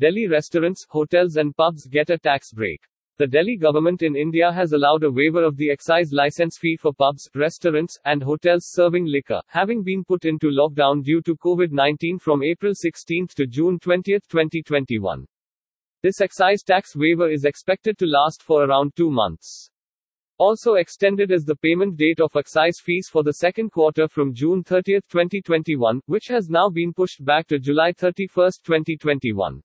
Delhi restaurants, hotels, and pubs get a tax break. The Delhi government in India has allowed a waiver of the excise license fee for pubs, restaurants, and hotels serving liquor, having been put into lockdown due to COVID 19 from April 16 to June 20, 2021. This excise tax waiver is expected to last for around two months. Also extended is the payment date of excise fees for the second quarter from June 30, 2021, which has now been pushed back to July 31, 2021.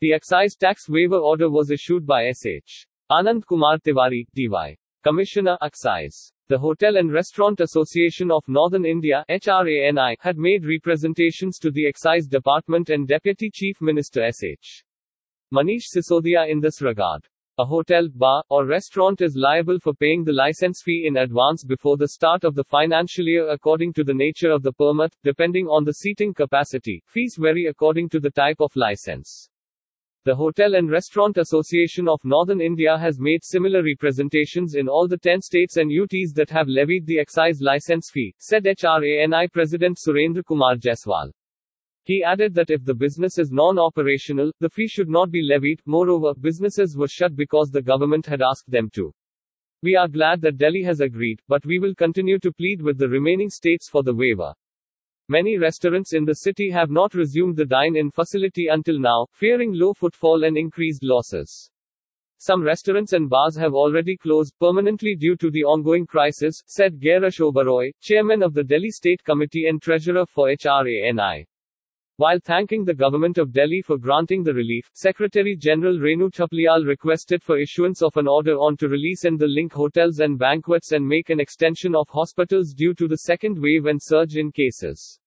The excise tax waiver order was issued by S.H. Anand Kumar Tiwari, DY. Commissioner, Excise. The Hotel and Restaurant Association of Northern India HRANI, had made representations to the Excise Department and Deputy Chief Minister S.H. Manish Sisodia in this regard. A hotel, bar, or restaurant is liable for paying the license fee in advance before the start of the financial year according to the nature of the permit, depending on the seating capacity. Fees vary according to the type of license. The Hotel and Restaurant Association of Northern India has made similar representations in all the 10 states and UTs that have levied the excise license fee, said HRANI President Surendra Kumar Jaiswal. He added that if the business is non operational, the fee should not be levied. Moreover, businesses were shut because the government had asked them to. We are glad that Delhi has agreed, but we will continue to plead with the remaining states for the waiver. Many restaurants in the city have not resumed the dine in facility until now, fearing low footfall and increased losses. Some restaurants and bars have already closed permanently due to the ongoing crisis, said Girish Oberoi, chairman of the Delhi State Committee and treasurer for HRANI. While thanking the government of Delhi for granting the relief, Secretary General Renu Thapliyal requested for issuance of an order on to release and the link hotels and banquets and make an extension of hospitals due to the second wave and surge in cases.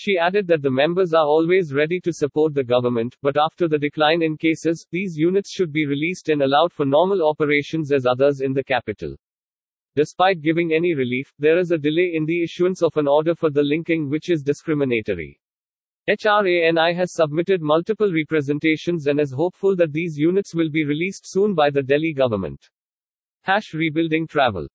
She added that the members are always ready to support the government, but after the decline in cases, these units should be released and allowed for normal operations as others in the capital. Despite giving any relief, there is a delay in the issuance of an order for the linking which is discriminatory. HRANI has submitted multiple representations and is hopeful that these units will be released soon by the Delhi government. Hash rebuilding travel.